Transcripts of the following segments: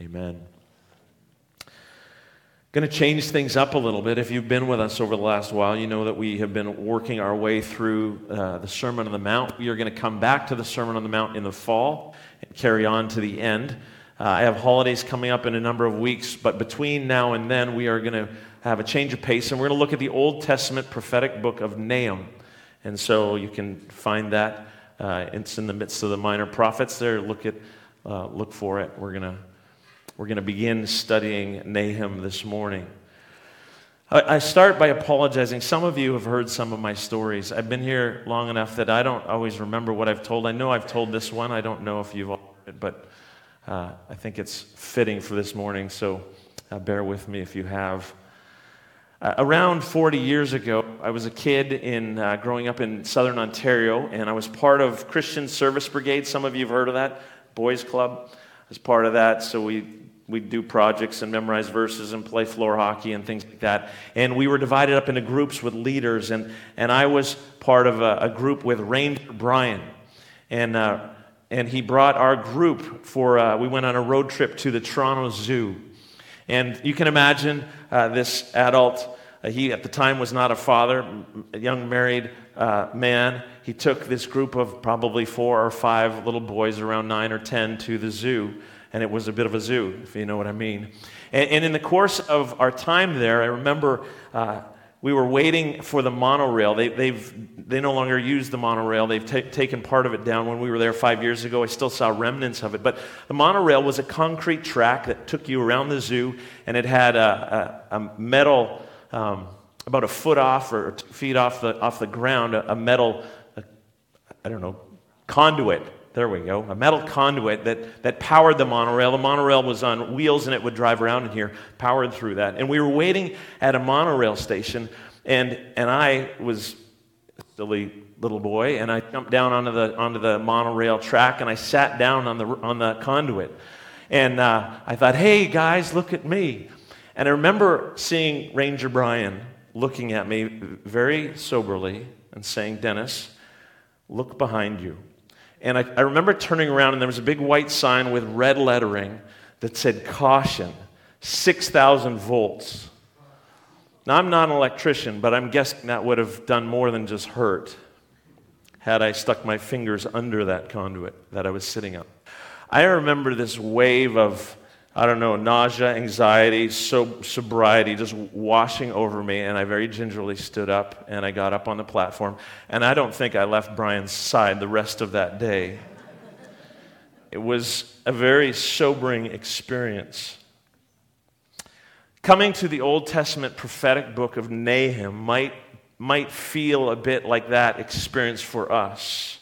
Amen. Going to change things up a little bit. If you've been with us over the last while, you know that we have been working our way through uh, the Sermon on the Mount. We are going to come back to the Sermon on the Mount in the fall and carry on to the end. Uh, I have holidays coming up in a number of weeks, but between now and then, we are going to have a change of pace, and we're going to look at the Old Testament prophetic book of Nahum. And so you can find that. Uh, it's in the midst of the minor prophets there. Look, at, uh, look for it. We're going to we're going to begin studying Nahum this morning. I start by apologizing. Some of you have heard some of my stories. I've been here long enough that I don't always remember what I've told. I know I've told this one. I don't know if you've all heard it, but uh, I think it's fitting for this morning, so uh, bear with me if you have. Uh, around 40 years ago, I was a kid in uh, growing up in southern Ontario, and I was part of Christian Service Brigade. Some of you have heard of that, Boys Club. As part of that, so we we do projects and memorize verses and play floor hockey and things like that. And we were divided up into groups with leaders, and, and I was part of a, a group with Ranger Brian. And, uh, and he brought our group for, uh, we went on a road trip to the Toronto Zoo. And you can imagine uh, this adult, uh, he at the time was not a father, a young married uh, man. He took this group of probably four or five little boys, around nine or ten, to the zoo and it was a bit of a zoo, if you know what I mean. And, and in the course of our time there, I remember uh, we were waiting for the monorail. They, they've, they no longer use the monorail. They've t- taken part of it down. When we were there five years ago, I still saw remnants of it. But the monorail was a concrete track that took you around the zoo, and it had a, a, a metal, um, about a foot off or feet off the, off the ground, a, a metal, I don't know, conduit there we go. A metal conduit that, that powered the monorail. The monorail was on wheels and it would drive around in here, powered through that. And we were waiting at a monorail station, and, and I was a silly little boy, and I jumped down onto the, onto the monorail track and I sat down on the, on the conduit. And uh, I thought, hey guys, look at me. And I remember seeing Ranger Brian looking at me very soberly and saying, Dennis, look behind you. And I, I remember turning around, and there was a big white sign with red lettering that said, Caution, 6,000 volts. Now, I'm not an electrician, but I'm guessing that would have done more than just hurt had I stuck my fingers under that conduit that I was sitting on. I remember this wave of I don't know, nausea, anxiety, so, sobriety just washing over me. And I very gingerly stood up and I got up on the platform. And I don't think I left Brian's side the rest of that day. It was a very sobering experience. Coming to the Old Testament prophetic book of Nahum might, might feel a bit like that experience for us.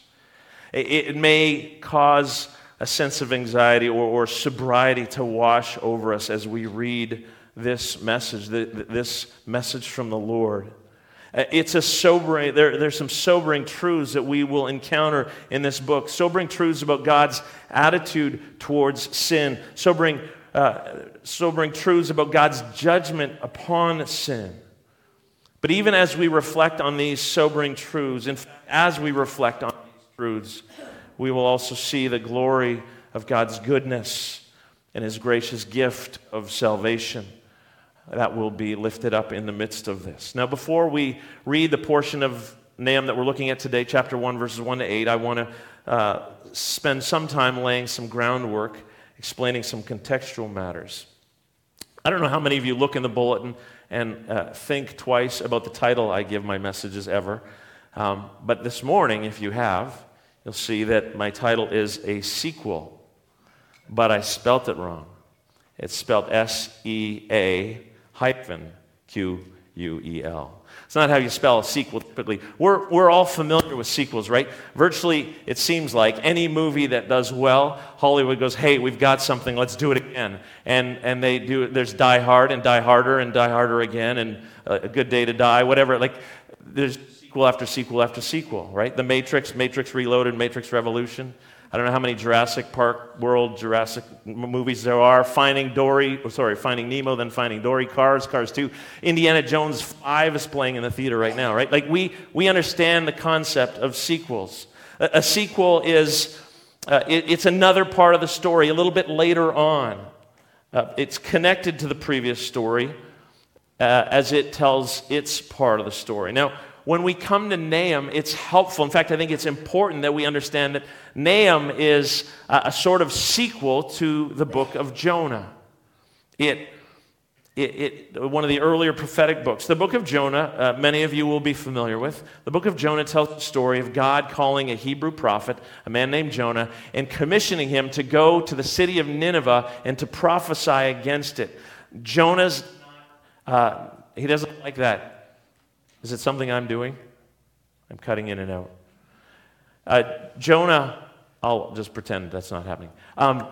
It, it may cause a sense of anxiety or, or sobriety to wash over us as we read this message, this message from the Lord. Uh, it's a sobering, there, there's some sobering truths that we will encounter in this book. Sobering truths about God's attitude towards sin. Sobering, uh, sobering truths about God's judgment upon sin. But even as we reflect on these sobering truths, in fact, as we reflect on these truths, we will also see the glory of God's goodness and his gracious gift of salvation that will be lifted up in the midst of this. Now, before we read the portion of Nahum that we're looking at today, chapter 1, verses 1 to 8, I want to uh, spend some time laying some groundwork, explaining some contextual matters. I don't know how many of you look in the bulletin and uh, think twice about the title I give my messages ever. Um, but this morning, if you have, you'll see that my title is a sequel, but I spelt it wrong. It's spelled S E A hyphen Q U E L. It's not how you spell a sequel typically. We're, we're all familiar with sequels, right? Virtually, it seems like any movie that does well, Hollywood goes, hey, we've got something, let's do it again. And, and they do, there's Die Hard and Die Harder and Die Harder again and uh, A Good Day to Die, whatever. Like, there's sequel after sequel after sequel, right? The Matrix, Matrix Reloaded, Matrix Revolution. I don't know how many Jurassic Park World Jurassic movies there are. Finding Dory, oh, sorry, Finding Nemo, then Finding Dory, Cars, Cars 2. Indiana Jones 5 is playing in the theater right now, right? Like we, we understand the concept of sequels. A, a sequel is, uh, it, it's another part of the story a little bit later on. uh, it's connected to the previous story uh, as it tells its part of the story. Now, when we come to Nahum, it's helpful. In fact, I think it's important that we understand that Nahum is a, a sort of sequel to the book of Jonah. It it, it, one of the earlier prophetic books. The book of Jonah, uh, many of you will be familiar with. The book of Jonah tells the story of God calling a Hebrew prophet, a man named Jonah, and commissioning him to go to the city of Nineveh and to prophesy against it. Jonah's, uh, he doesn't like that. Is it something I'm doing? I'm cutting in and out. Uh, Jonah, I'll just pretend that's not happening. Um,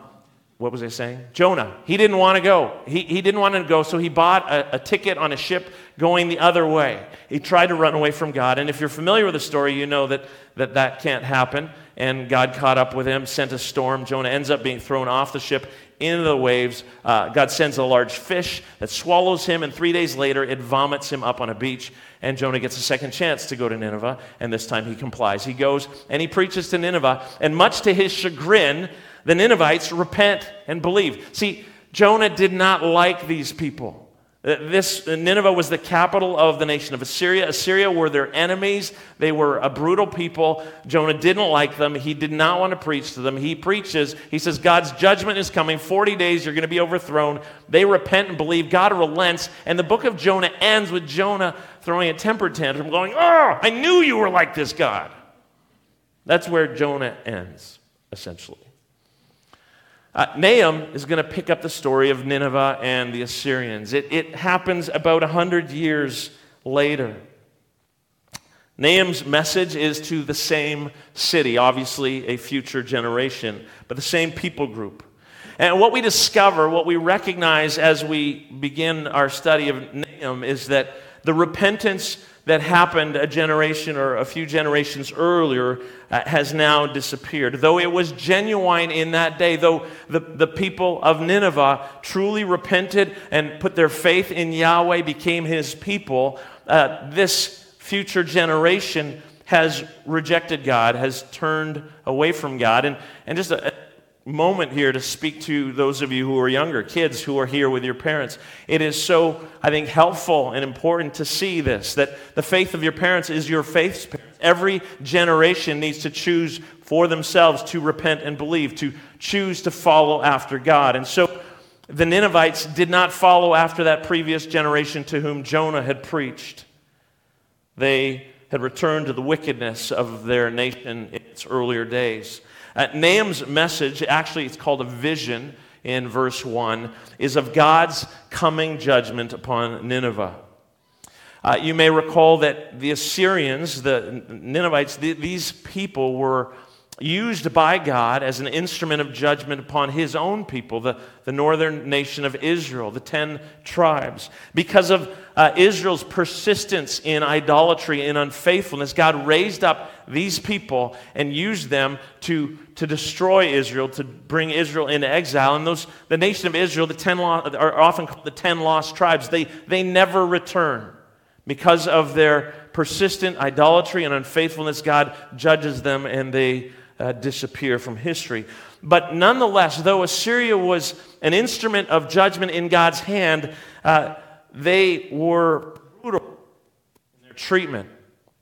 what was I saying? Jonah. He didn't want to go. He, he didn't want to go, so he bought a, a, ticket on a ship going the other way. He tried to run away from God. And if you're familiar with the story, you know that that, that can't happen. And God caught up with him, sent a storm. Jonah ends up being thrown off the ship into the waves. Uh, God sends a large fish that swallows him, and three days later, it vomits him up on a beach. And Jonah gets a second chance to go to Nineveh, and this time he complies. He goes and he preaches to Nineveh, and much to his chagrin, the Ninevites repent and believe. See, Jonah did not like these people. Uh, this Nineveh was the capital of the nation of Assyria. Assyria were their enemies. They were a brutal people. Jonah didn't like them. He did not want to preach to them. He preaches. He says, God's judgment is coming. 40 days, you're going to be overthrown. They repent and believe. God relents. And the book of Jonah ends with Jonah throwing a temper tantrum, going, Oh, I knew you were like this God. That's where Jonah ends, essentially. Uh, Nahum is going to pick up the story of Nineveh and the Assyrians. It, it happens about 100 years later. Nahum's message is to the same city, obviously a future generation, but the same people group. And what we discover, what we recognize as we begin our study of Nahum, is that the repentance that happened a generation or a few generations earlier uh, has now disappeared. Though it was genuine in that day, though the, the people of Nineveh truly repented and put their faith in Yahweh, became his people, uh, this future generation has rejected God, has turned away from God. And, and just a, moment here to speak to those of you who are younger, kids who are here with your parents. It is so, I think, helpful and important to see this that the faith of your parents is your faith. Every generation needs to choose for themselves to repent and believe, to choose to follow after God. And so the Ninevites did not follow after that previous generation to whom Jonah had preached. They had returned to the wickedness of their nation in its earlier days. Uh, Nahum's message, actually, it's called a vision in verse 1, is of God's coming judgment upon Nineveh. Uh, you may recall that the Assyrians, the Ninevites, the, these people were used by God as an instrument of judgment upon his own people, the, the northern nation of Israel, the ten tribes. Because of uh, Israel's persistence in idolatry and unfaithfulness, God raised up these people and used them to, to destroy Israel, to bring Israel into exile. And those, the nation of Israel, the ten are often called the ten lost tribes. They, they never return. Because of their persistent idolatry and unfaithfulness, God judges them and they uh, disappear from history. But nonetheless, though Assyria was an instrument of judgment in God's hand, uh, they were brutal in their treatment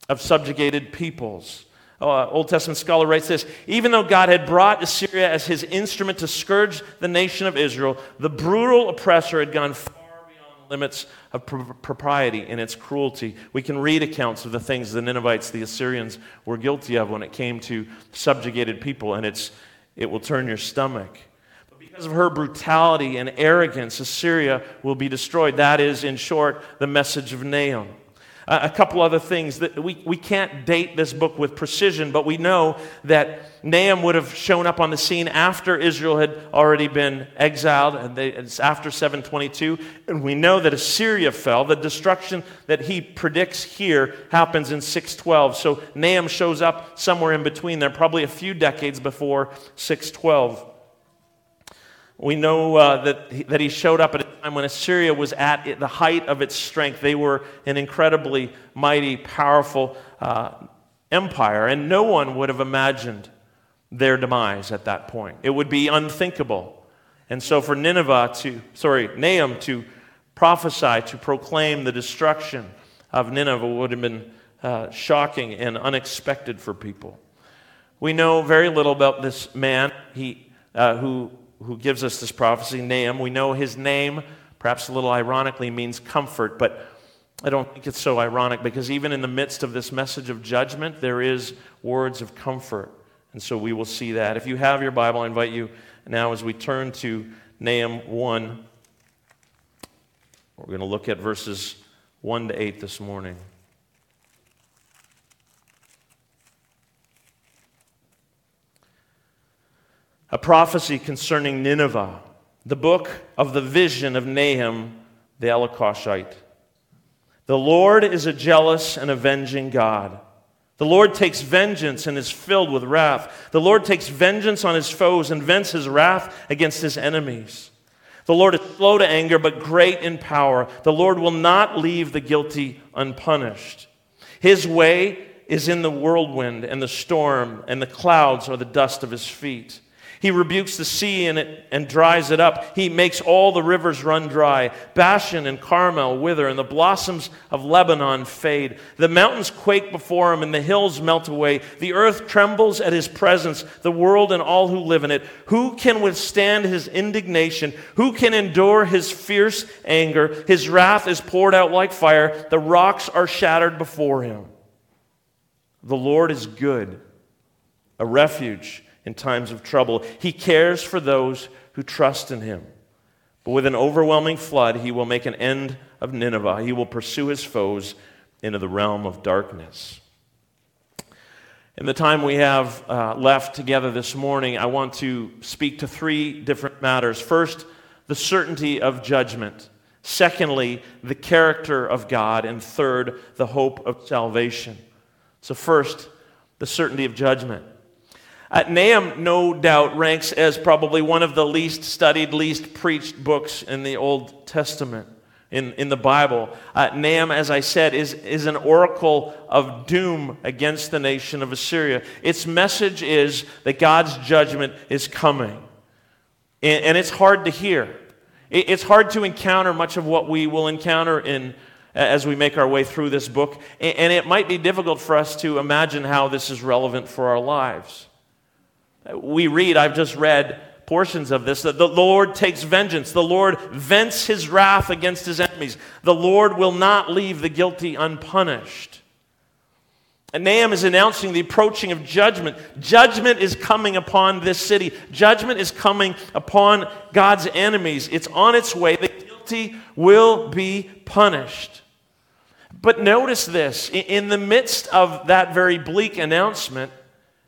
of subjugated peoples. Uh, Old Testament scholar writes this Even though God had brought Assyria as his instrument to scourge the nation of Israel, the brutal oppressor had gone far limits of propriety in its cruelty. We can read accounts of the things the Ninevites, the Assyrians, were guilty of when it came to subjugated people, and it's, it will turn your stomach. But because of her brutality and arrogance, Assyria will be destroyed. That is, in short, the message of Nahum a couple other things that we, we can't date this book with precision, but we know that Nahum would have shown up on the scene after Israel had already been exiled, and they, it's after 722. And we know that Assyria fell. The destruction that he predicts here happens in 612. So Nahum shows up somewhere in between there, probably a few decades before 612. We know uh, that, he, that he showed up at when Assyria was at the height of its strength. They were an incredibly mighty, powerful uh, empire, and no one would have imagined their demise at that point. It would be unthinkable. And so for Nineveh to, sorry, Nahum to prophesy, to proclaim the destruction of Nineveh would have been uh, shocking and unexpected for people. We know very little about this man he, uh, who, who gives us this prophecy, Nahum. We know his name, perhaps a little ironically, means comfort, but I don't think it's so ironic because even in the midst of this message of judgment, there is words of comfort. And so we will see that. If you have your Bible, I invite you now, as we turn to Nahum 1, we're going to look at verses 1 to 8 this morning. A prophecy concerning Nineveh, the book of the vision of Nahum the Elkoshite. The Lord is a jealous and avenging God. The Lord takes vengeance and is filled with wrath. The Lord takes vengeance on his foes and vents his wrath against his enemies. The Lord is slow to anger, but great in power. The Lord will not leave the guilty unpunished. His way is in the whirlwind and the storm, and the clouds are the dust of his feet. He rebukes the sea and, it, and dries it up. He makes all the rivers run dry. Bashan and Carmel wither, and the blossoms of Lebanon fade. The mountains quake before him, and the hills melt away. The earth trembles at his presence, the world and all who live in it. Who can withstand his indignation? Who can endure his fierce anger? His wrath is poured out like fire. The rocks are shattered before him. The Lord is good, a refuge in times of trouble. He cares for those who trust in him. But with an overwhelming flood, he will make an end of Nineveh. He will pursue his foes into the realm of darkness. In the time we have uh, left together this morning, I want to speak to three different matters. First, the certainty of judgment. Secondly, the character of God. And third, the hope of salvation. So, first, the certainty of judgment. Uh, Nahum, no doubt, ranks as probably one of the least studied, least preached books in the Old Testament, in, in the Bible. Uh, Nahum, as I said, is, is an oracle of doom against the nation of Assyria. Its message is that God's judgment is coming. And, and it's hard to hear. It, it's hard to encounter much of what we will encounter in as we make our way through this book. And it might be difficult for us to imagine how this is relevant for our lives. We read, I've just read portions of this, that the Lord takes vengeance. The Lord vents his wrath against his enemies. The Lord will not leave the guilty unpunished. And Nahum is announcing the approaching of judgment. Judgment is coming upon this city. Judgment is coming upon God's enemies. It's on its way. The guilty will be punished. But notice this in the midst of that very bleak announcement,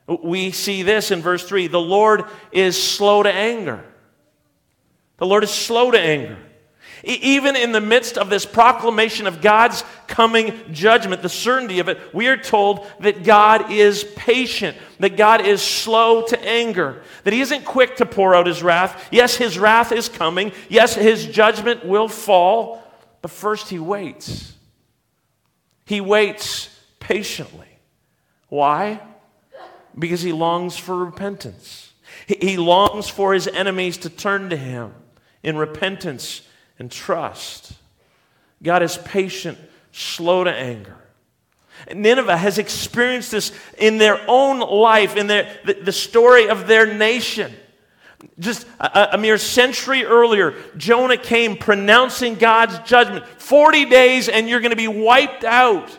we see this in verse 3 the Lord is slow to anger. The Lord is slow to anger. Even in the midst of this proclamation of God's coming judgment, the certainty of it, we are told that God is patient, that God is slow to anger, that He isn't quick to pour out His wrath. Yes, His wrath is coming. Yes, His judgment will fall, but first He waits. He waits patiently. Why? Because he longs for repentance. He longs for his enemies to turn to him in repentance and trust. God is patient, slow to anger. Nineveh has experienced this in their own life, in their, the, the story of their nation. Just a, a, mere century earlier, Jonah came pronouncing God's judgment 40 days and you're going to be wiped out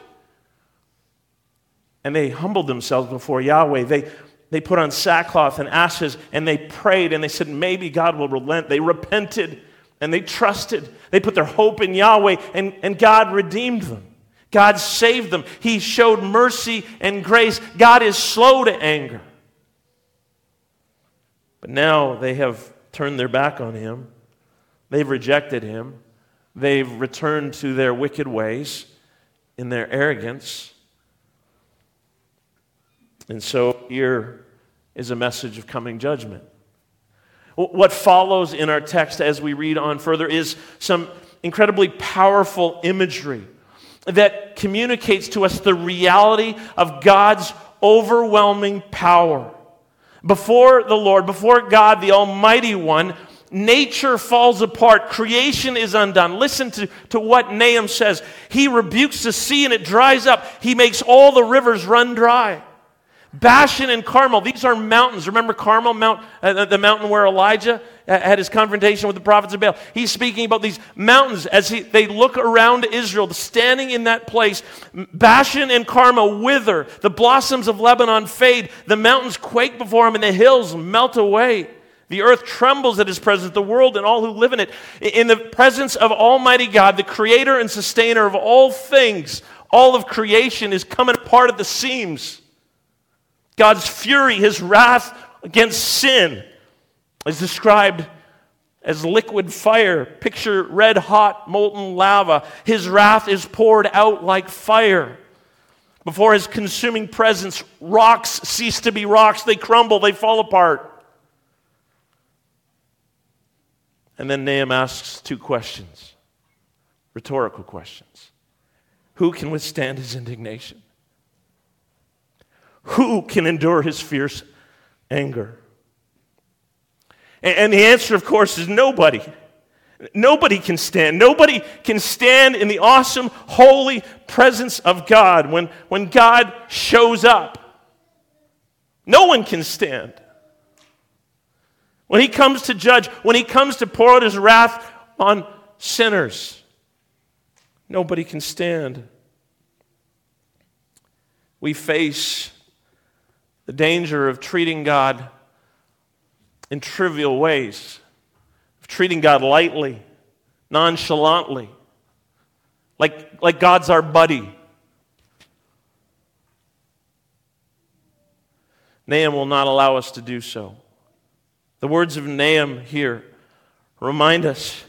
and they humbled themselves before Yahweh. They, they put on sackcloth and ashes and they prayed and they said, Maybe God will relent. They repented and they trusted. They put their hope in Yahweh and, and God redeemed them. God saved them. He showed mercy and grace. God is slow to anger. But now they have turned their back on Him, they've rejected Him, they've returned to their wicked ways in their arrogance. And so here is a message of coming judgment. What follows in our text as we read on further is some incredibly powerful imagery that communicates to us the reality of God's overwhelming power. Before the Lord, before God, the Almighty One, Nature falls apart. Creation is undone. Listen to, to what Nahum says. He rebukes the sea and it dries up. He makes all the rivers run dry. Bashan and Carmel, these are mountains. Remember Carmel, Mount, uh, the mountain where Elijah had his confrontation with the prophets of Baal? He's speaking about these mountains as he, they look around Israel, standing in that place. Bashan and Carmel wither. The blossoms of Lebanon fade. The mountains quake before him, and the hills melt away. The earth trembles at his presence, the world and all who live in it. In the presence of Almighty God, the creator and sustainer of all things, all of creation is coming apart at the seams. God's fury, his wrath against sin, is described as liquid fire. Picture red hot molten lava. His wrath is poured out like fire. Before his consuming presence, rocks cease to be rocks. They crumble, they fall apart. And then Nahum asks two questions, rhetorical questions. Who can withstand his indignation? Who can endure his fierce anger? And the answer, of course, is nobody. Nobody can stand. Nobody can stand in the awesome, holy presence of God when, when God shows up. No one can stand. When he comes to judge, when he comes to pour out his wrath on sinners, nobody can stand. We face the danger of treating God in trivial ways, of treating God lightly, nonchalantly, like, like God's our buddy. Nahum will not allow us to do so. The words of Nahum here remind us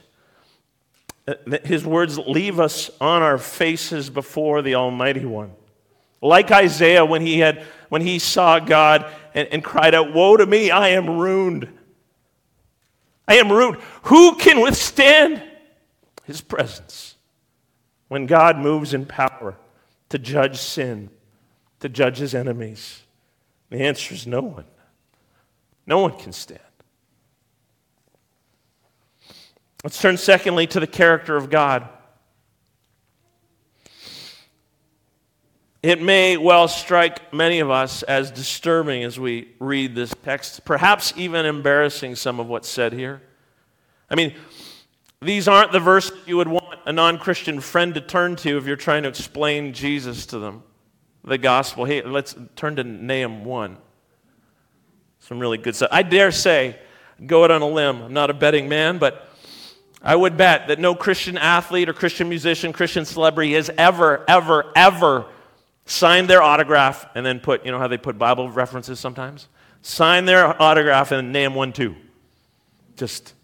that his words leave us on our faces before the Almighty One. Like Isaiah when he, had, when he saw God and, and cried out, Woe to me, I am ruined. I am ruined. Who can withstand his presence when God moves in power to judge sin, to judge his enemies? The answer is no one. No one can stand. Let's turn secondly to the character of God. It may well strike many of us as disturbing as we read this text, perhaps even embarrassing some of what's said here. I mean, these aren't the verses you would want a non Christian friend to turn to if you're trying to explain Jesus to them, the gospel. Hey, let's turn to Nahum 1. Some really good stuff. I dare say, go out on a limb. I'm not a betting man, but I would bet that no Christian athlete or Christian musician, Christian celebrity has ever, ever, ever sign their autograph, and then put, you know how they put Bible references sometimes? Sign their autograph and Nahum 1 too. Just,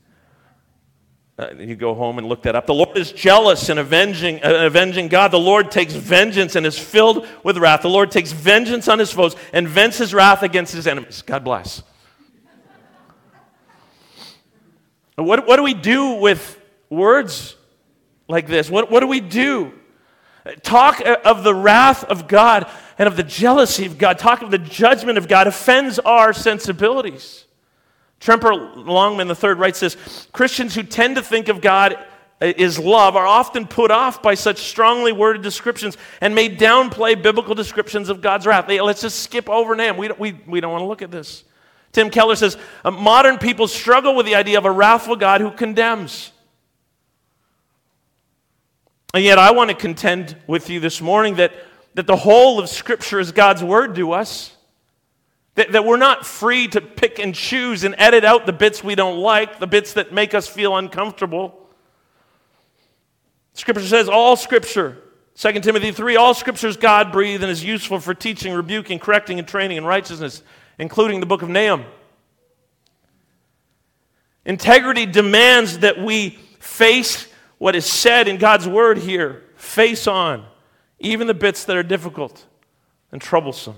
uh, you go home and look that up. The Lord is jealous and avenging, uh, avenging God. The Lord takes vengeance and is filled with wrath. The Lord takes vengeance on his foes and vents his wrath against his enemies. God bless. what, what do we do with words like this? What, what do we do? Talk of the wrath of God and of the jealousy of God, talk of the judgment of God offends our sensibilities. Tremper Longman III writes this Christians who tend to think of God uh, is love are often put off by such strongly worded descriptions and may downplay biblical descriptions of God's wrath. They, let's just skip over Nahum. We, we, we don't want to look at this. Tim Keller says uh, modern people struggle with the idea of a wrathful God who condemns. And yet, I want to contend with you this morning that, that the whole of Scripture is God's Word to us. That, that we're not free to pick and choose and edit out the bits we don't like, the bits that make us feel uncomfortable. Scripture says all Scripture, 2 Timothy 3, all Scripture is God breathed and is useful for teaching, rebuking, correcting, and training in righteousness, including the book of Nahum. Integrity demands that we face what is said in God's word here face on, even the bits that are difficult and troublesome.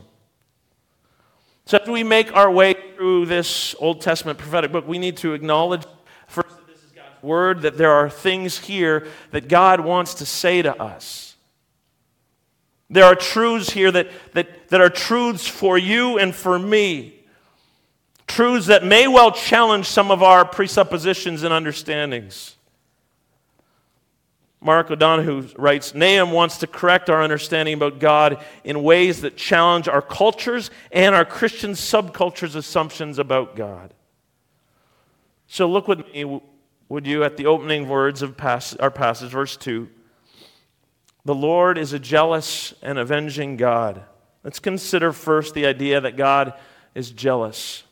So, as we make our way through this Old Testament prophetic book, we need to acknowledge first that this is God's word, that there are things here that God wants to say to us. There are truths here that, that, that are truths for you and for me truths that may well challenge some of our presuppositions and understandings. Mark O'Donohue writes Nahum wants to correct our understanding about God in ways that challenge our cultures and our Christian subculture's assumptions about God. So look with me, would you, at the opening words of our passage, verse 2. The Lord is a jealous and avenging God. Let's consider first the idea that God is jealous.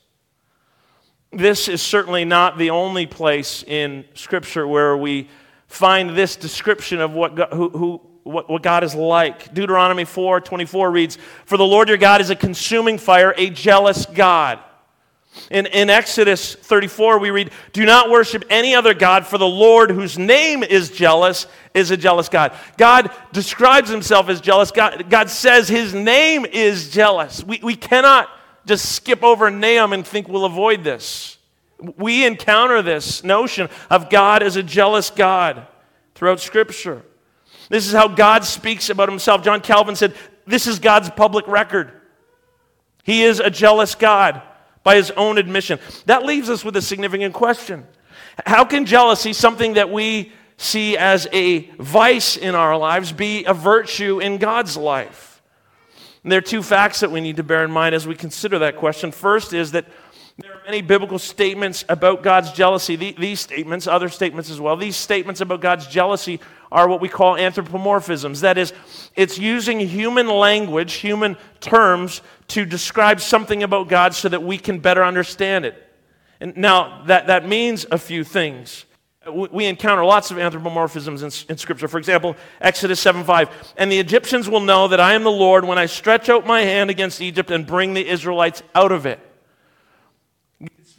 This is certainly not the only place in Scripture where we find this description of what God, who, who, what, what God is like. Deuteronomy 4 24 reads, For the Lord your God is a consuming fire, a jealous God. In, in Exodus 34, we read, Do not worship any other God, for the Lord, whose name is jealous, is a jealous God. God describes himself as jealous. God, God says his name is jealous. We, we cannot just skip over Nahum and think we'll avoid this. We encounter this notion of God as a jealous God throughout Scripture. This is how God speaks about himself. John Calvin said, This is God's public record. He is a jealous God by his own admission. That leaves us with a significant question How can jealousy, something that we see as a vice in our lives, be a virtue in God's life? And there are two facts that we need to bear in mind as we consider that question. First is that there are many biblical statements about God's jealousy. These statements, other statements as well, these statements about God's jealousy are what we call anthropomorphisms. That is, it's using human language, human terms, to describe something about God so that we can better understand it. And now, that, that means a few things. We encounter lots of anthropomorphisms in, in, Scripture. For example, Exodus 7 5. And the Egyptians will know that I am the Lord when I stretch out my hand against Egypt and bring the Israelites out of it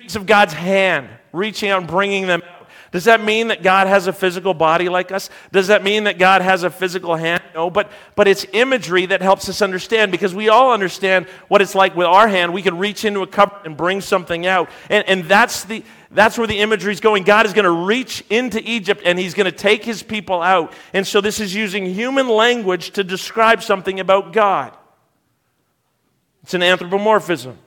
speaks of God's hand reaching out and bringing them out. Does that mean that God has a physical body like us? Does that mean that God has a physical hand? No, but, but it's imagery that helps us understand because we all understand what it's like with our hand. We can reach into a cup and bring something out. And, and that's, the, that's where the imagery is going. God is going to reach into Egypt and he's going to take his people out. And so this is using human language to describe something about God. It's an anthropomorphism.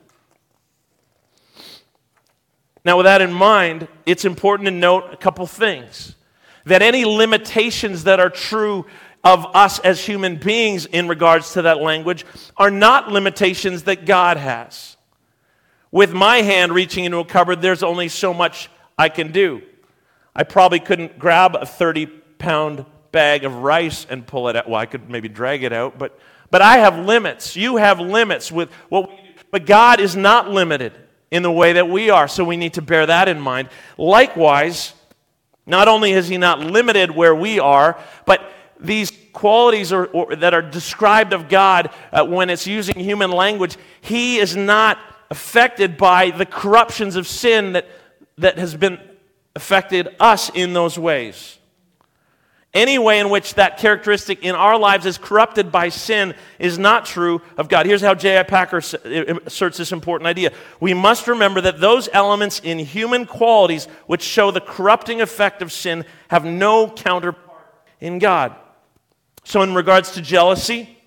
Now, with that in mind, it's important to note a couple things. That any limitations that are true of us as human beings in regards to that language are not limitations that God has. With my hand reaching into a cupboard, there's only so much I can do. I probably couldn't grab a 30 pound bag of rice and pull it out. Well, I could maybe drag it out, but, but I have limits. You have limits with what we do. But God is not limited in the way that we are. So we need to bear that in mind. Likewise, not only is he not limited where we are, but these qualities are, or, that are described of God uh, when it's using human language, he is not affected by the corruptions of sin that, that has been affected us in those ways. Any way in which that characteristic in our lives is corrupted by sin is not true of God. Here's how J.I. Packer asserts this important idea. We must remember that those elements in human qualities which show the corrupting effect of sin have no counterpart in God. So, in regards to jealousy,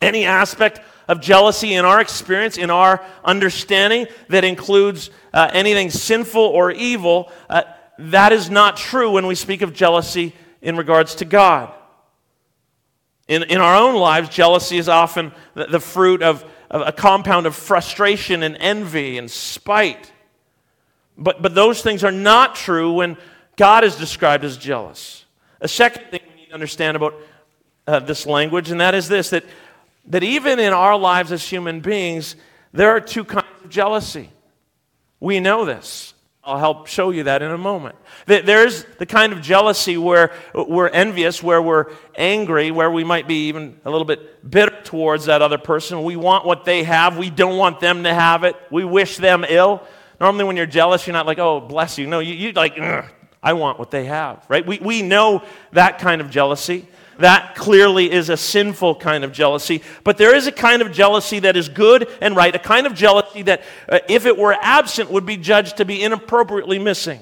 any aspect of jealousy in our experience, in our understanding, that includes uh, anything sinful or evil, uh, that is not true when we speak of jealousy in regards to God. In, in our own lives, jealousy is often the, the fruit of, of a compound of frustration and envy and spite. But, but those things are not true when God is described as jealous. A second thing we need to understand about uh, this language, and that is this that, that even in our lives as human beings, there are two kinds of jealousy. We know this. I'll help show you that in a moment. There's the kind of jealousy where we're envious, where we're angry, where we might be even a little bit bitter towards that other person. We want what they have, we don't want them to have it, we wish them ill. Normally, when you're jealous, you're not like, oh, bless you. No, you, you like, I want what they have, right? We, we know that kind of jealousy. That clearly is a sinful kind of jealousy. But there is a kind of jealousy that is good and right, a kind of jealousy that, uh, if it were absent, would be judged to be inappropriately missing.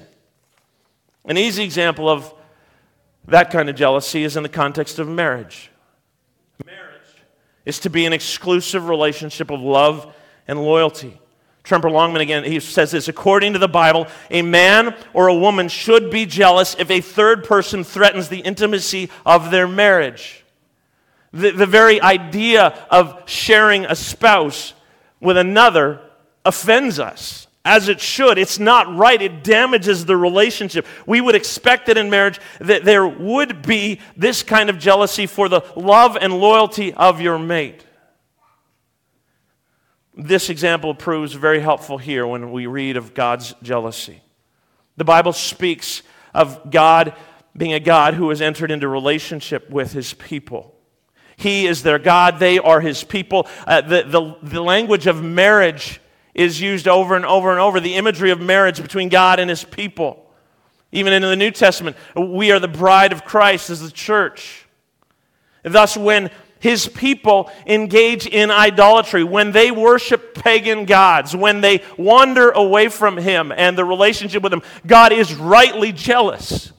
An easy example of that kind of jealousy is in the context of marriage. Marriage is to be an exclusive relationship of love and loyalty. Tremper Longman again, he says this according to the Bible, a man or a woman should be jealous if a third person threatens the intimacy of their marriage. The, the very idea of sharing a spouse with another offends us, as it should. It's not right. It damages the relationship. We would expect that in marriage that there would be this kind of jealousy for the love and loyalty of your mate. This example proves very helpful here when we read of God's jealousy. The Bible speaks of God being a God who has entered into relationship with his people. He is their God, they are his people. Uh, the, the, the language of marriage is used over and over and over, the imagery of marriage between God and his people. Even in the New Testament, we are the bride of Christ as the church. Thus, when his people engage in idolatry, when they worship pagan gods, when they wander away from him and the relationship with him, God is rightly jealous.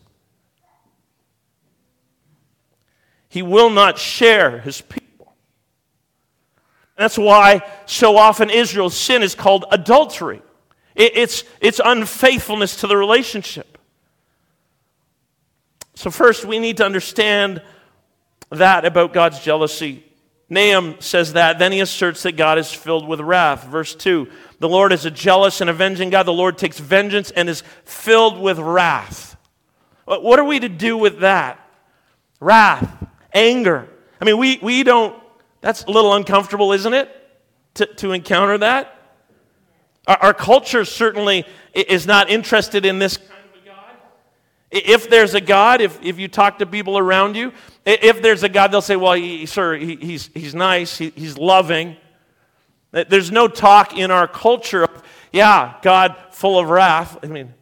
He will not share his people. That's why so often Israel's sin is called adultery. It's, it's unfaithfulness to the relationship. So, first, we need to understand that about God's jealousy. Nahum says that. Then he asserts that God is filled with wrath. Verse 2 The Lord is a jealous and avenging God. The Lord takes vengeance and is filled with wrath. What are we to do with that? Wrath anger. I mean, we, we don't, that's a little uncomfortable, isn't it? To, to encounter that. Our, our culture certainly is not interested in this kind of a God. If there's a God, if, if you talk to people around you, if there's a God, they'll say, well, he, sir, he, he's, he's nice, he, he's loving. There's no talk in our culture of, yeah, God full of wrath. I mean,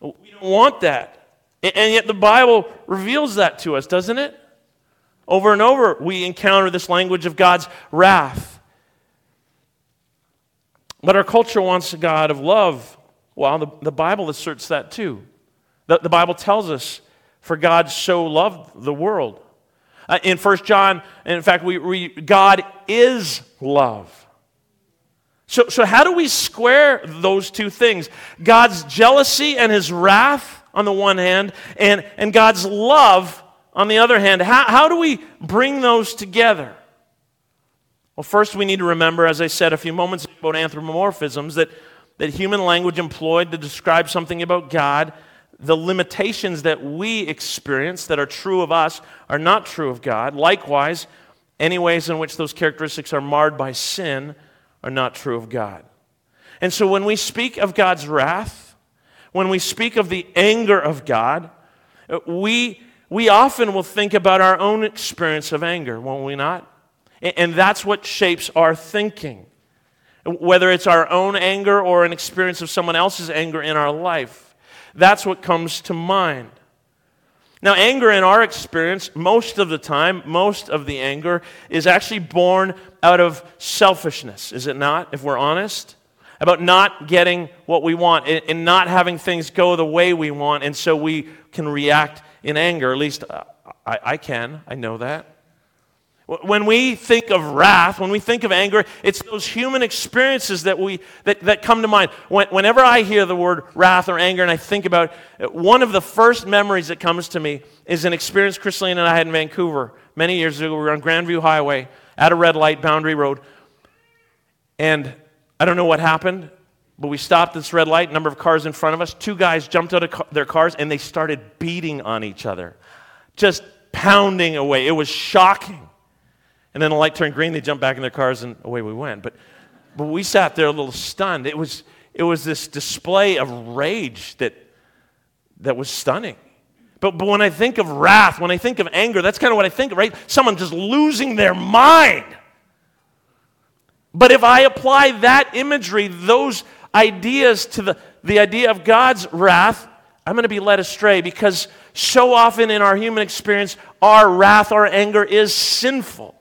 we don't want that. And yet the Bible reveals that to us, doesn't it? Over and over, we encounter this language of God's wrath. But our culture wants a God of love. Well, the, the Bible asserts that too. The, the Bible tells us, for God so loved the world. Uh, in 1 John, in fact, we, God is love. So, so, how do we square those two things? God's jealousy and his wrath on the one hand, and, and God's love on the other hand, how, how do we bring those together? Well, first, we need to remember, as I said a few moments ago about anthropomorphisms, that, that human language employed to describe something about God, the limitations that we experience that are true of us are not true of God. Likewise, any ways in which those characteristics are marred by sin are not true of God. And so when we speak of God's wrath, when we speak of the anger of God, we we often will think about our own experience of anger, won't we not? And that's what shapes our thinking. Whether it's our own anger or an experience of someone else's anger in our life, that's what comes to mind. Now, anger in our experience, most of the time, most of the anger is actually born out of selfishness, is it not, if we're honest? About not getting what we want and not having things go the way we want, and so we can react in anger. At least uh, I, I can. I know that. When we think of wrath, when we think of anger, it's those human experiences that, we, that, that come to mind. When, whenever I hear the word wrath or anger and I think about it, one of the first memories that comes to me is an experience Chrislene and I had in Vancouver many years ago. We were on Grandview Highway at a red light, Boundary Road. And I don't know what happened. But we stopped this red light, number of cars in front of us. Two guys jumped out of their cars and they started beating on each other, just pounding away. It was shocking. And then the light turned green, they jumped back in their cars and away we went. But, but we sat there a little stunned. It was, it was this display of rage that, that was stunning. But, but when I think of wrath, when I think of anger, that's kind of what I think of, right? Someone just losing their mind. But if I apply that imagery, those ideas to the, the idea of God's wrath, I'm going to be led astray because so often in our human experience, our wrath, our anger is sinful.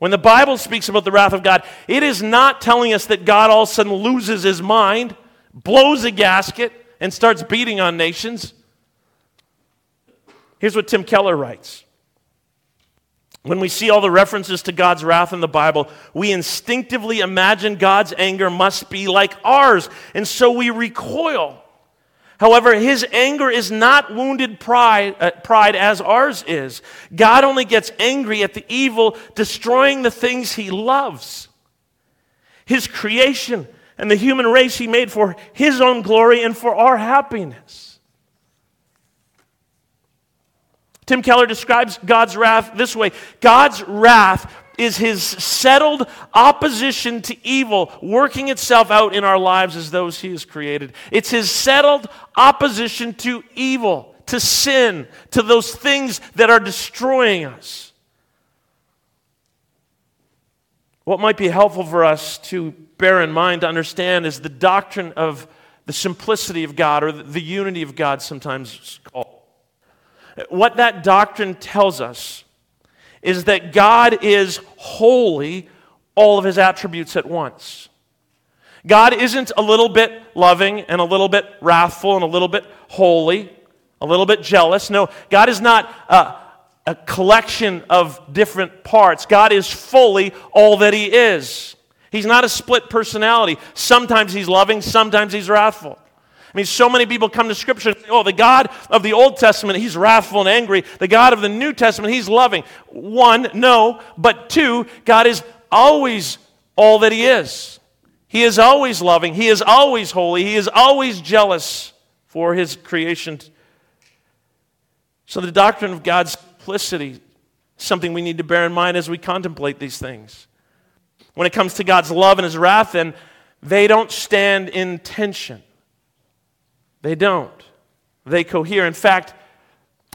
When the Bible speaks about the wrath of God, it is not telling us that God all of a sudden loses his mind, blows a gasket, and starts beating on nations. Here's what Tim Keller writes When we see all the references to God's wrath in the Bible, we instinctively imagine God's anger must be like ours, and so we recoil. However, his anger is not wounded pride, uh, pride as ours is. God only gets angry at the evil destroying the things he loves. His creation and the human race he made for his own glory and for our happiness. Tim Keller describes God's wrath this way God's wrath is his settled opposition to evil working itself out in our lives as those he has created. It's his settled opposition to evil, to sin, to those things that are destroying us. What might be helpful for us to bear in mind to understand is the doctrine of the simplicity of God or the unity of God, sometimes called. What that doctrine tells us is that God is holy, all of his attributes at once. God isn't a little bit loving and a little bit wrathful and a little bit holy, a little bit jealous. No, God is not a, a collection of different parts. God is fully all that he is. He's not a split personality. Sometimes he's loving, sometimes he's wrathful. I mean, so many people come to Scripture and say, oh, the God of the Old Testament, he's wrathful and angry. The God of the New Testament, he's loving. One, no. But two, God is always all that he is. He is always loving. He is always holy. He is always jealous for his creation. So the doctrine of God's simplicity something we need to bear in mind as we contemplate these things. When it comes to God's love and his wrath, then they don't stand in tension. They don't. They cohere. In fact,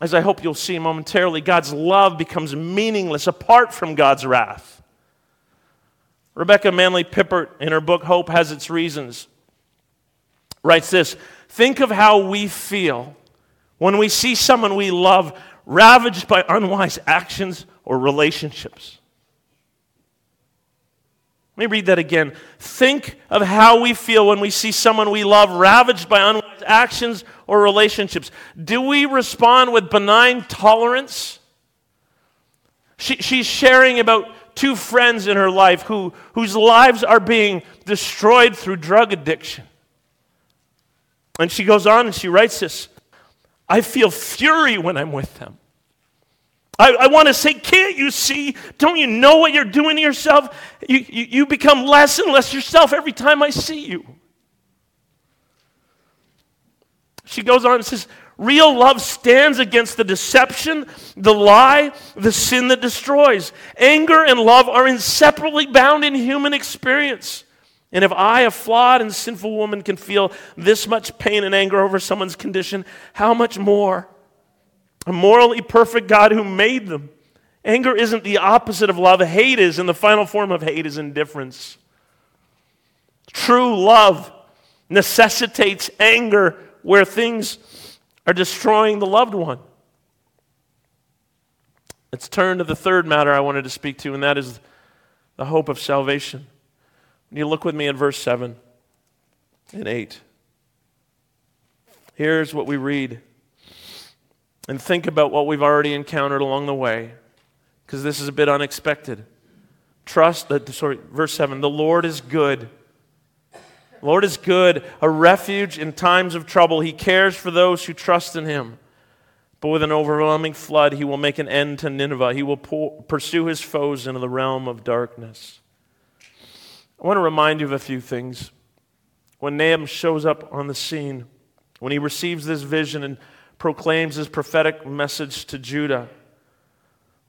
as I hope you'll see momentarily, God's love becomes meaningless apart from God's wrath. Rebecca Manley Pippert, in her book Hope Has Its Reasons, writes this Think of how we feel when we see someone we love ravaged by unwise actions or relationships. Let me read that again. Think of how we feel when we see someone we love ravaged by unwise actions or relationships. Do we respond with benign tolerance? She, she's sharing about two friends in her life who, whose lives are being destroyed through drug addiction. And she goes on and she writes this I feel fury when I'm with them. I, I want to say, can't you see? Don't you know what you're doing to yourself? You, you, you become less and less yourself every time I see you. She goes on and says, Real love stands against the deception, the lie, the sin that destroys. Anger and love are inseparably bound in human experience. And if I, a flawed and sinful woman, can feel this much pain and anger over someone's condition, how much more a morally perfect God who made them. Anger isn't the opposite of love, hate is, and the final form of hate is indifference. True love necessitates anger where things are destroying the loved one. Let's turn to the third matter I wanted to speak to, and that is the hope of salvation. When you look with me at verse 7 and 8, here's what we read and think about what we've already encountered along the way, because this is a bit unexpected. Trust that, sorry, verse 7 the Lord is good. The Lord is good, a refuge in times of trouble. He cares for those who trust in him. But with an overwhelming flood, he will make an end to Nineveh. He will pursue his foes into the realm of darkness. I want to remind you of a few things. When Nahum shows up on the scene, when he receives this vision and proclaims his prophetic message to Judah.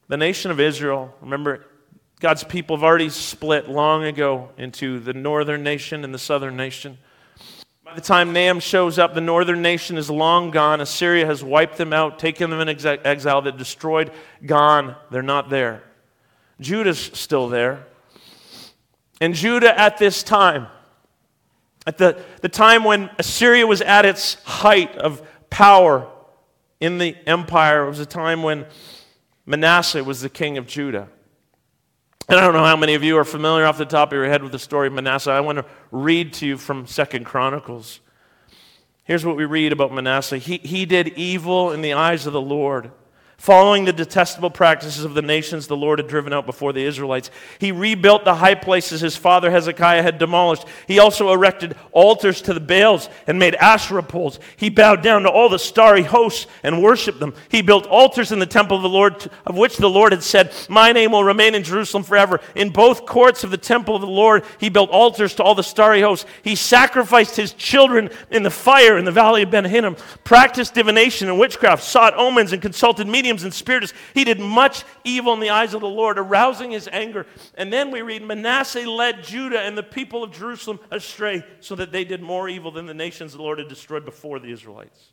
The nation of Israel, remember, God's people have already split long ago into the northern nation and the southern nation. By the time Nahum shows up, the northern nation is long gone. Assyria has wiped them out, taken them in exile, that destroyed, gone. They're not there. Judah's still there. And Judah at this time, at the, the time when Assyria was at its height of power, in the empire. It was a time when Manasseh was the king of Judah. And I don't know how many of you are familiar off the top of your head with the story of Manasseh. I want to read to you from Second Chronicles. Here's what we read about Manasseh. He, he did evil in the eyes of the Lord, Following the detestable practices of the nations the Lord had driven out before the Israelites, he rebuilt the high places his father Hezekiah had demolished. He also erected altars to the Baals and made Asherah poles. He bowed down to all the starry hosts and worshiped them. He built altars in the temple of the Lord, of which the Lord had said, My name will remain in Jerusalem forever. In both courts of the temple of the Lord, he built altars to all the starry hosts. He sacrificed his children in the fire in the valley of Ben Hinnom, practiced divination and witchcraft, sought omens, and consulted mediums mediums and spiritists. He did much evil in the eyes of the Lord, arousing his anger. And then we read Manasseh led Judah and the people of Jerusalem astray, so that they did more evil than the nations the Lord had destroyed before the Israelites.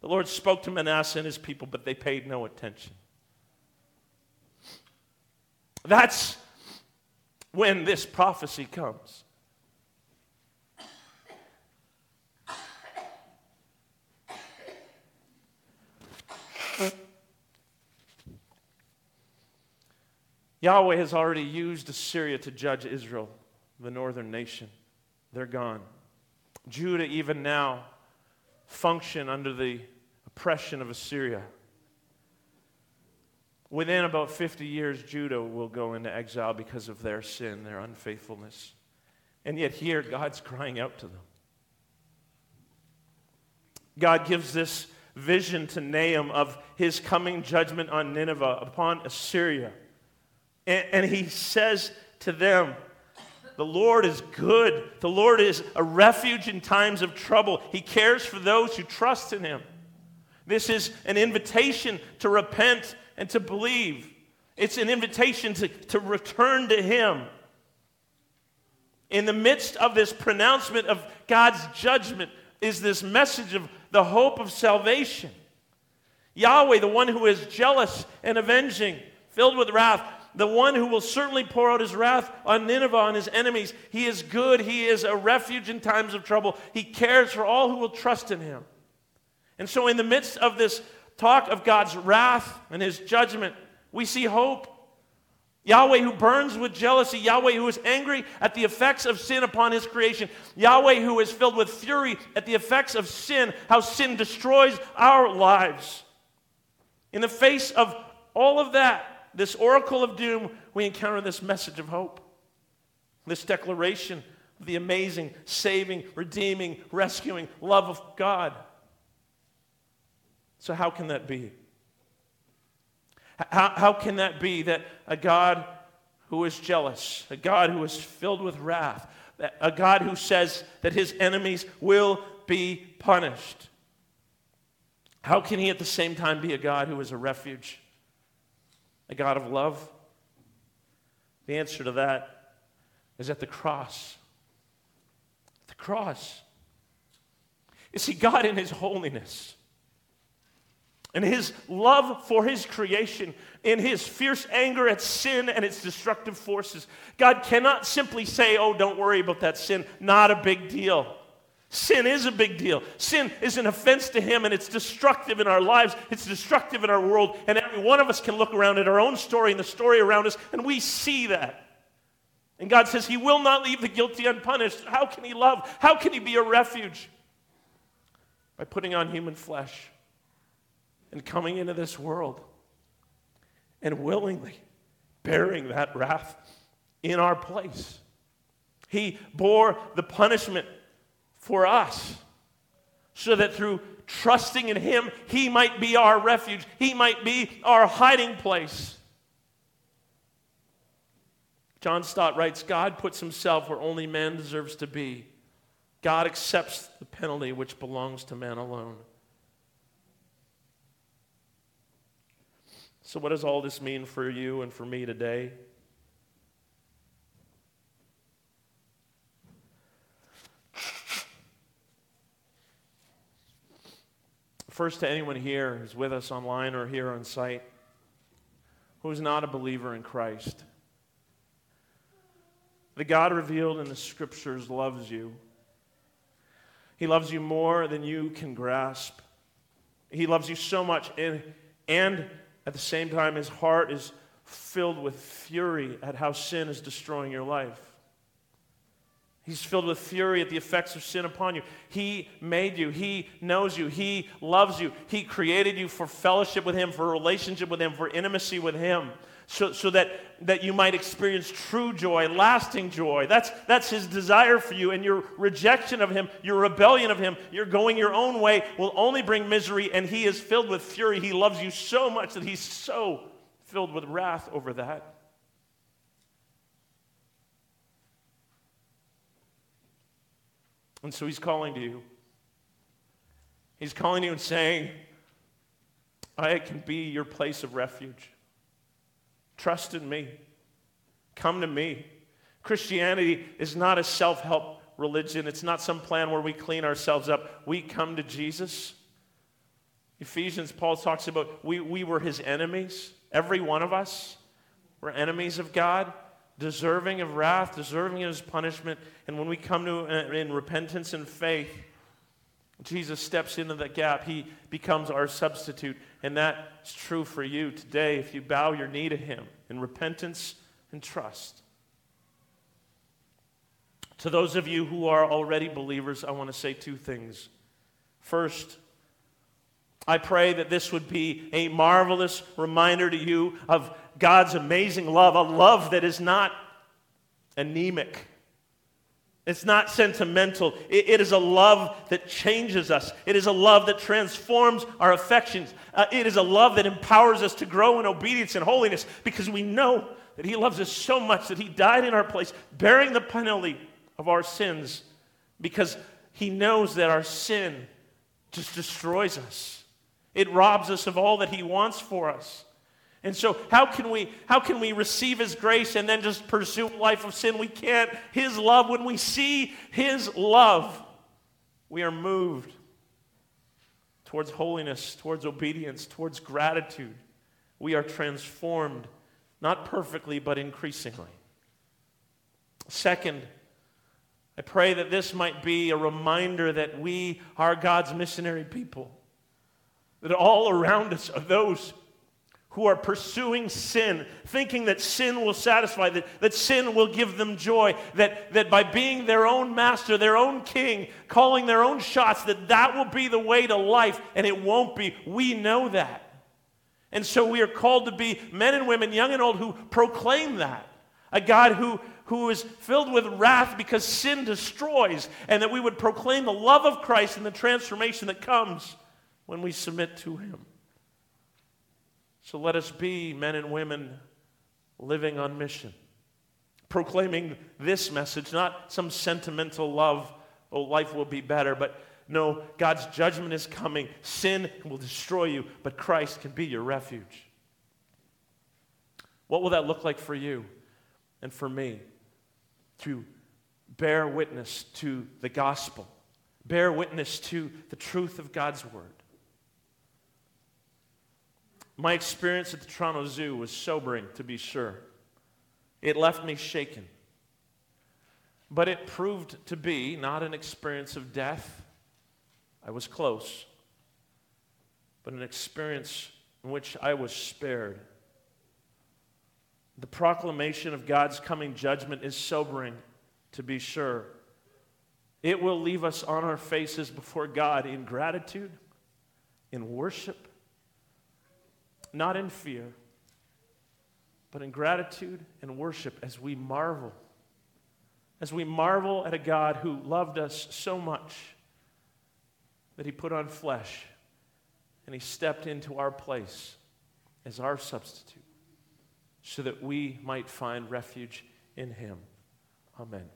The Lord spoke to Manasseh and his people, but they paid no attention. That's when this prophecy comes. Yahweh has already used Assyria to judge Israel, the northern nation. They're gone. Judah, even now, function under the oppression of Assyria. Within about 50 years, Judah will go into exile because of their sin, their unfaithfulness. And yet, here, God's crying out to them. God gives this vision to Nahum of his coming judgment on Nineveh upon Assyria. And, and he says to them, the Lord is good. The Lord is a refuge in times of trouble. He cares for those who trust in him. This is an invitation to repent and to believe. It's an invitation to, to return to him. In the midst of this pronouncement of God's judgment is this message of the hope of salvation. Yahweh, the one who is jealous and avenging, filled with wrath, the one who will certainly pour out his wrath on Nineveh, on his enemies. He is good. He is a refuge in times of trouble. He cares for all who will trust in him. And so, in the midst of this talk of God's wrath and his judgment, we see hope. Yahweh who burns with jealousy, Yahweh who is angry at the effects of sin upon his creation, Yahweh who is filled with fury at the effects of sin, how sin destroys our lives. In the face of all of that, this oracle of doom, we encounter this message of hope. This declaration of the amazing, saving, redeeming, rescuing love of God. So, how can that be? How, how can that be that a God who is jealous, a God who is filled with wrath, a God who says that his enemies will be punished? How can he at the same time be a God who is a refuge? A God of love? The answer to that is at the cross. the cross. You see, God in His holiness and His love for His creation, in His fierce anger at sin and its destructive forces, God cannot simply say, Oh, don't worry about that sin, not a big deal. Sin is a big deal. Sin is an offense to Him and it's destructive in our lives, it's destructive in our world. And every one of us can look around at our own story and the story around us and we see that. And God says He will not leave the guilty unpunished. How can He love? How can He be a refuge? By putting on human flesh and coming into this world and willingly bearing that wrath in our place. He bore the punishment for us so that through trusting in Him, He might be our refuge, He might be our hiding place. John Stott writes God puts Himself where only man deserves to be. God accepts the penalty which belongs to man alone. So, what does all this mean for you and for me today? First, to anyone here who's with us online or here on site who's not a believer in Christ, the God revealed in the scriptures loves you. He loves you more than you can grasp. He loves you so much, and, and at the same time, his heart is filled with fury at how sin is destroying your life. He's filled with fury at the effects of sin upon you. He made you. He knows you. He loves you. He created you for fellowship with Him, for relationship with Him, for intimacy with Him, so, so that, that you might experience true joy, lasting joy. That's, that's His desire for you. And your rejection of Him, your rebellion of Him, your going your own way will only bring misery. And He is filled with fury. He loves you so much that He's so filled with wrath over that. And so he's calling to you. He's calling you and saying, I can be your place of refuge. Trust in me. Come to me. Christianity is not a self help religion, it's not some plan where we clean ourselves up. We come to Jesus. Ephesians, Paul talks about we, we were his enemies. Every one of us were enemies of God deserving of wrath, deserving of his punishment. And when we come to uh, in repentance and faith, Jesus steps into that gap. He becomes our substitute. And that's true for you today if you bow your knee to him in repentance and trust. To those of you who are already believers, I want to say two things. First, I pray that this would be a marvelous reminder to you of God's amazing love, a love that is not anemic. It's not sentimental. It, it is a love that changes us. It is a love that transforms our affections. Uh, it is a love that empowers us to grow in obedience and holiness because we know that He loves us so much that He died in our place, bearing the penalty of our sins because He knows that our sin just destroys us. It robs us of all that He wants for us. And so, how can we how can we receive his grace and then just pursue a life of sin? We can't. His love, when we see his love, we are moved towards holiness, towards obedience, towards gratitude. We are transformed, not perfectly, but increasingly. Second, I pray that this might be a reminder that we are God's missionary people. That all around us are those who are pursuing sin, thinking that sin will satisfy, that, that sin will give them joy, that, that by being their own master, their own king, calling their own shots, that that will be the way to life, and it won't be. We know that. And so we are called to be men and women, young and old, who proclaim that. A God who, who is filled with wrath because sin destroys, and that we would proclaim the love of Christ and the transformation that comes when we submit to Him. So let us be men and women living on mission, proclaiming this message, not some sentimental love, oh, life will be better, but no, God's judgment is coming. Sin will destroy you, but Christ can be your refuge. What will that look like for you and for me? To bear witness to the gospel, bear witness to the truth of God's word. My experience at the Toronto Zoo was sobering, to be sure. It left me shaken. But it proved to be not an experience of death, I was close, but an experience in which I was spared. The proclamation of God's coming judgment is sobering, to be sure. It will leave us on our faces before God in gratitude, in worship, not in fear, but in gratitude and worship as we marvel. As we marvel at a God who loved us so much that he put on flesh and he stepped into our place as our substitute so that we might find refuge in him. Amen.